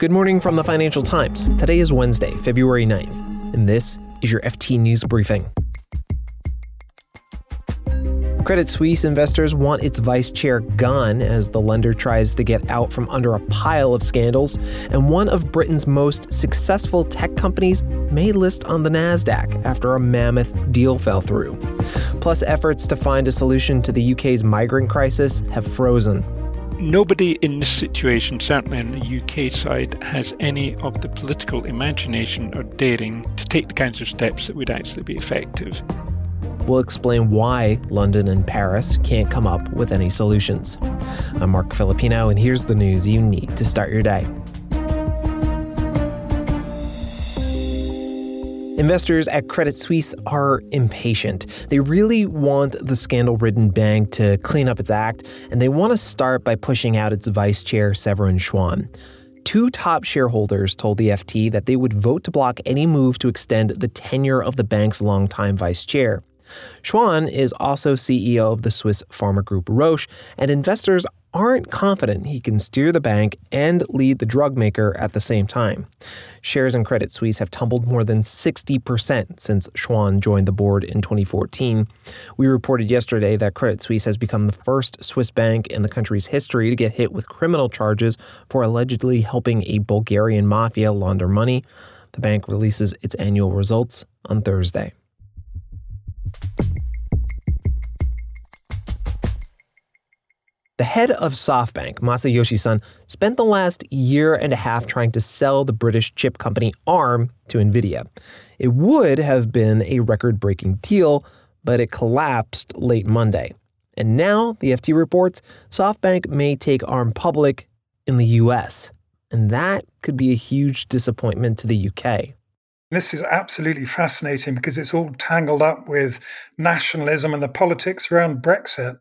Good morning from the Financial Times. Today is Wednesday, February 9th, and this is your FT News Briefing. Credit Suisse investors want its vice chair gone as the lender tries to get out from under a pile of scandals, and one of Britain's most successful tech companies may list on the NASDAQ after a mammoth deal fell through. Plus, efforts to find a solution to the UK's migrant crisis have frozen nobody in this situation, certainly on the UK side, has any of the political imagination or daring to take the kinds of steps that would actually be effective. We'll explain why London and Paris can't come up with any solutions. I'm Marc Filippino, and here's the news you need to start your day. Investors at Credit Suisse are impatient. They really want the scandal ridden bank to clean up its act, and they want to start by pushing out its vice chair, Severin Schwan. Two top shareholders told the FT that they would vote to block any move to extend the tenure of the bank's longtime vice chair. Schwan is also CEO of the Swiss pharma group Roche, and investors aren't confident he can steer the bank and lead the drug maker at the same time. Shares in Credit Suisse have tumbled more than 60% since Schwan joined the board in 2014. We reported yesterday that Credit Suisse has become the first Swiss bank in the country's history to get hit with criminal charges for allegedly helping a Bulgarian mafia launder money. The bank releases its annual results on Thursday. The head of SoftBank, Masayoshi Son, spent the last year and a half trying to sell the British chip company ARM to Nvidia. It would have been a record breaking deal, but it collapsed late Monday. And now, the FT reports, SoftBank may take ARM public in the US. And that could be a huge disappointment to the UK. This is absolutely fascinating because it's all tangled up with nationalism and the politics around Brexit.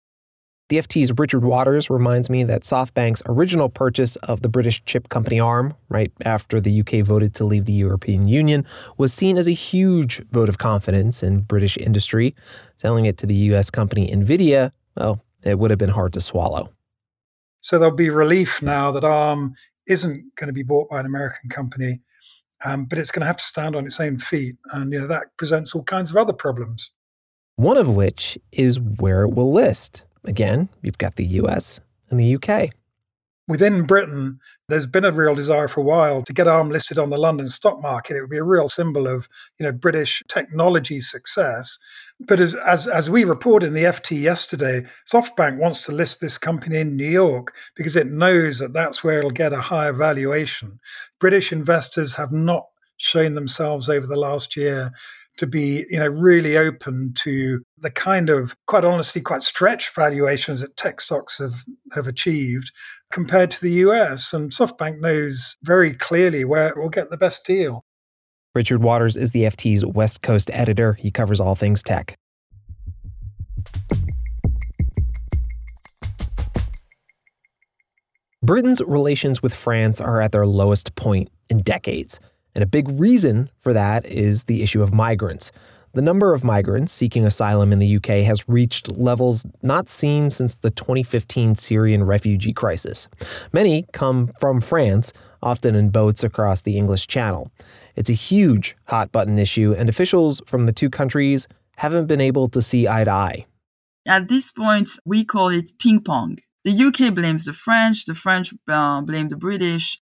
The FT's Richard Waters reminds me that SoftBank's original purchase of the British chip company ARM, right after the UK voted to leave the European Union, was seen as a huge vote of confidence in British industry. Selling it to the US company Nvidia, well, it would have been hard to swallow. So there'll be relief now that ARM isn't going to be bought by an American company, um, but it's going to have to stand on its own feet. And, you know, that presents all kinds of other problems. One of which is where it will list. Again, you've got the US and the UK. Within Britain, there's been a real desire for a while to get ARM listed on the London stock market. It would be a real symbol of, you know, British technology success. But as, as, as we reported in the FT yesterday, SoftBank wants to list this company in New York because it knows that that's where it'll get a higher valuation. British investors have not shown themselves over the last year to be, you know, really open to the kind of, quite honestly, quite stretched valuations that tech stocks have, have achieved compared to the US. And SoftBank knows very clearly where it will get the best deal. Richard Waters is the FT's West Coast editor. He covers all things tech. Britain's relations with France are at their lowest point in decades. And a big reason for that is the issue of migrants. The number of migrants seeking asylum in the UK has reached levels not seen since the 2015 Syrian refugee crisis. Many come from France, often in boats across the English Channel. It's a huge hot button issue, and officials from the two countries haven't been able to see eye to eye. At this point, we call it ping pong. The UK blames the French, the French uh, blame the British,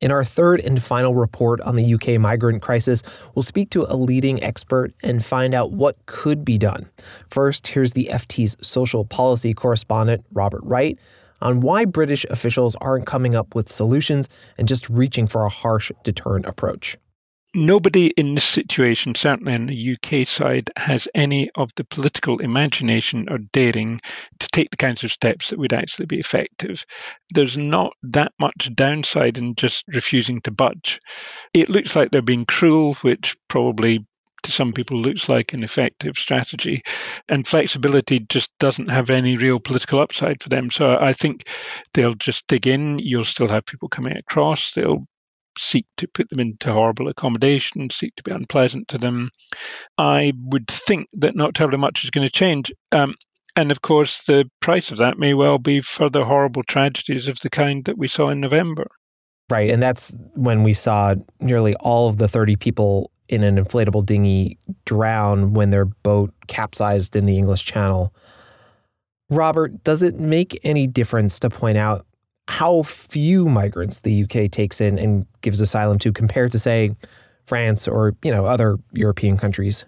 in our third and final report on the UK migrant crisis, we'll speak to a leading expert and find out what could be done. First, here's the FT's social policy correspondent, Robert Wright, on why British officials aren't coming up with solutions and just reaching for a harsh deterrent approach nobody in this situation, certainly on the UK side, has any of the political imagination or daring to take the kinds of steps that would actually be effective. There's not that much downside in just refusing to budge. It looks like they're being cruel, which probably to some people looks like an effective strategy. And flexibility just doesn't have any real political upside for them. So I think they'll just dig in. You'll still have people coming across. They'll seek to put them into horrible accommodation, seek to be unpleasant to them. I would think that not terribly much is going to change. Um, and of course, the price of that may well be further horrible tragedies of the kind that we saw in November. Right. And that's when we saw nearly all of the 30 people in an inflatable dinghy drown when their boat capsized in the English Channel. Robert, does it make any difference to point out how few migrants the UK takes in and gives asylum to compared to, say, France or, you know, other European countries?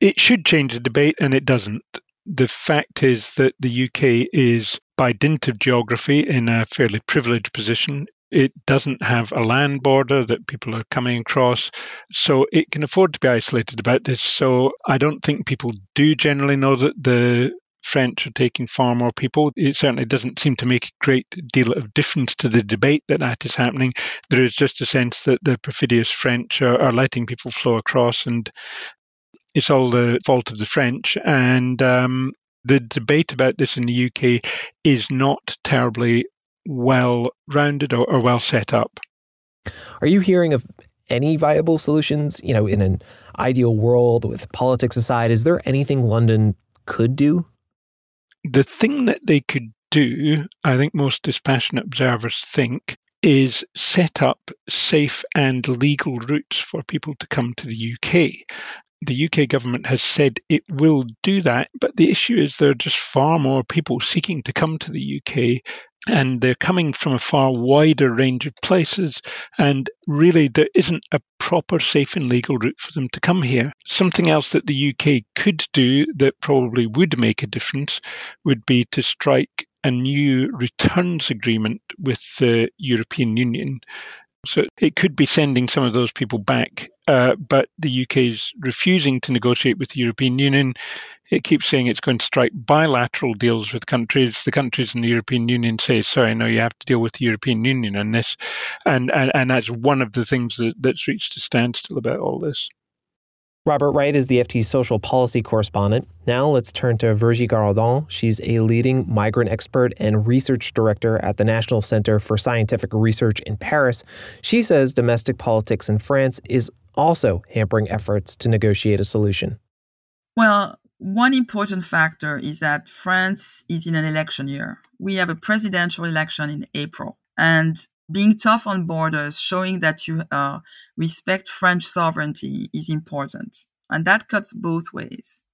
It should change the debate, and it doesn't. The fact is that the UK is, by dint of geography, in a fairly privileged position. It doesn't have a land border that people are coming across, so it can afford to be isolated about this. So I don't think people do generally know that the French are taking far more people. It certainly doesn't seem to make a great deal of difference to the debate that that is happening. There is just a sense that the perfidious French are, are letting people flow across, and it's all the fault of the French. And um, the debate about this in the UK is not terribly well rounded or, or well set up. Are you hearing of any viable solutions? You know, in an ideal world with politics aside, is there anything London could do? The thing that they could do, I think most dispassionate observers think, is set up safe and legal routes for people to come to the UK the UK government has said it will do that, but the issue is there are just far more people seeking to come to the UK and they're coming from a far wider range of places. And really, there isn't a proper, safe, and legal route for them to come here. Something else that the UK could do that probably would make a difference would be to strike a new returns agreement with the European Union so it could be sending some of those people back, uh, but the UK is refusing to negotiate with the European Union. It keeps saying it's going to strike bilateral deals with countries. The countries in the European Union say, "Sorry, no, you have to deal with the European Union on this," and and, and that's one of the things that, that's reached a standstill about all this. Robert Wright is the FT's social policy correspondent. Now let's turn to Virginie Guiraudon. She's a leading migrant expert and research director at the National Center for Scientific Research in Paris. She says domestic politics in France is also hampering efforts to negotiate a solution. Well, one important factor is that France is in an election year. We have a presidential election in April. And being tough on borders, showing that you uh, respect French sovereignty is important. And that cuts both ways.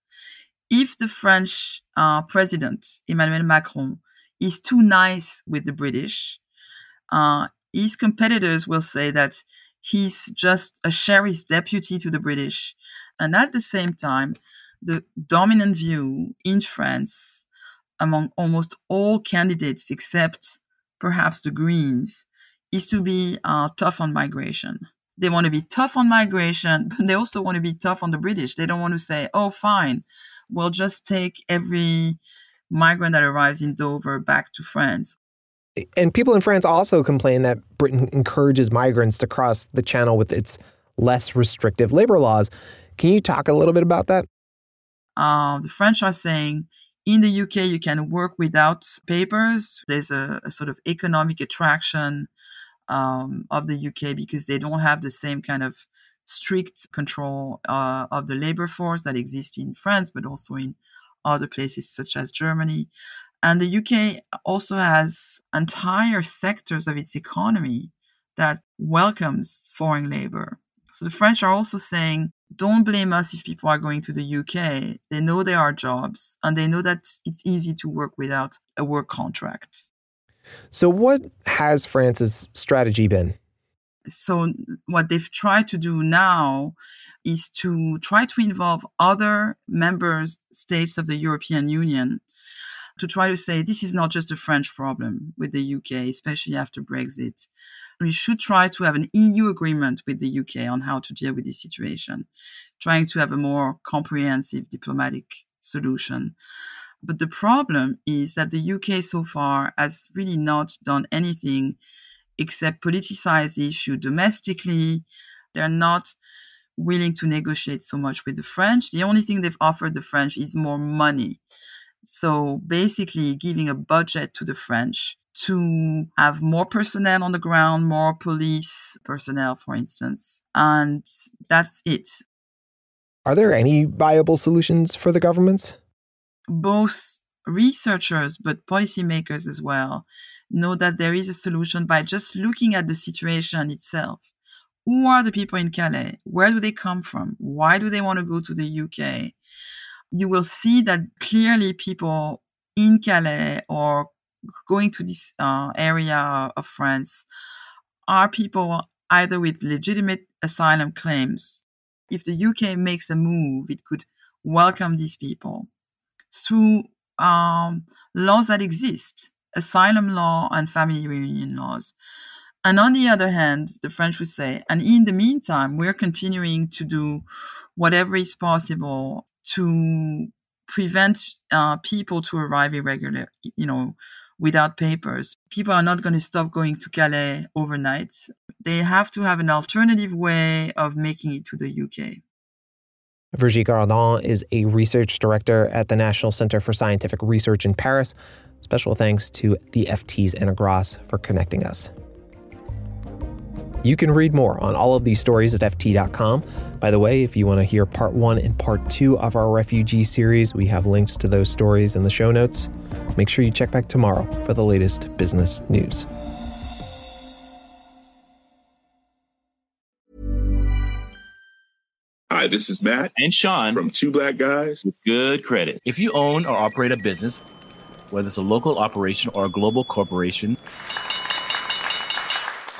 If the French uh, president, Emmanuel Macron, is too nice with the British, uh, his competitors will say that he's just a sheriff's deputy to the British. And at the same time, the dominant view in France among almost all candidates except perhaps the Greens is to be uh, tough on migration. They want to be tough on migration, but they also want to be tough on the British. They don't want to say, oh, fine, we'll just take every migrant that arrives in Dover back to France. And people in France also complain that Britain encourages migrants to cross the channel with its less restrictive labor laws. Can you talk a little bit about that? Uh, the French are saying in the UK, you can work without papers. There's a, a sort of economic attraction um, of the UK because they don't have the same kind of strict control uh, of the labor force that exists in France, but also in other places such as Germany. And the UK also has entire sectors of its economy that welcomes foreign labor. So the French are also saying, don't blame us if people are going to the UK. They know there are jobs and they know that it's easy to work without a work contract. So, what has France's strategy been? So, what they've tried to do now is to try to involve other member states of the European Union to try to say this is not just a French problem with the UK, especially after Brexit. We should try to have an EU agreement with the UK on how to deal with this situation, trying to have a more comprehensive diplomatic solution. But the problem is that the UK so far has really not done anything except politicize the issue domestically. They're not willing to negotiate so much with the French. The only thing they've offered the French is more money. So basically, giving a budget to the French to have more personnel on the ground, more police personnel, for instance. And that's it. Are there any viable solutions for the governments? both researchers but policymakers as well know that there is a solution by just looking at the situation itself. Who are the people in Calais? Where do they come from? Why do they want to go to the UK? You will see that clearly people in Calais or going to this uh, area of France are people either with legitimate asylum claims. If the UK makes a move, it could welcome these people through um, laws that exist asylum law and family reunion laws. And on the other hand, the French would say, and in the meantime, we're continuing to do whatever is possible to prevent uh, people to arrive irregular, you know, without papers. People are not going to stop going to Calais overnight. They have to have an alternative way of making it to the UK. Virginie Guiraudon is a research director at the National Center for Scientific Research in Paris. Special thanks to the FT's Anna Gross for connecting us. You can read more on all of these stories at FT.com. By the way, if you want to hear part one and part two of our refugee series, we have links to those stories in the show notes. Make sure you check back tomorrow for the latest business news. Hi, this is Matt and Sean from Two Black Guys with Good Credit. If you own or operate a business, whether it's a local operation or a global corporation,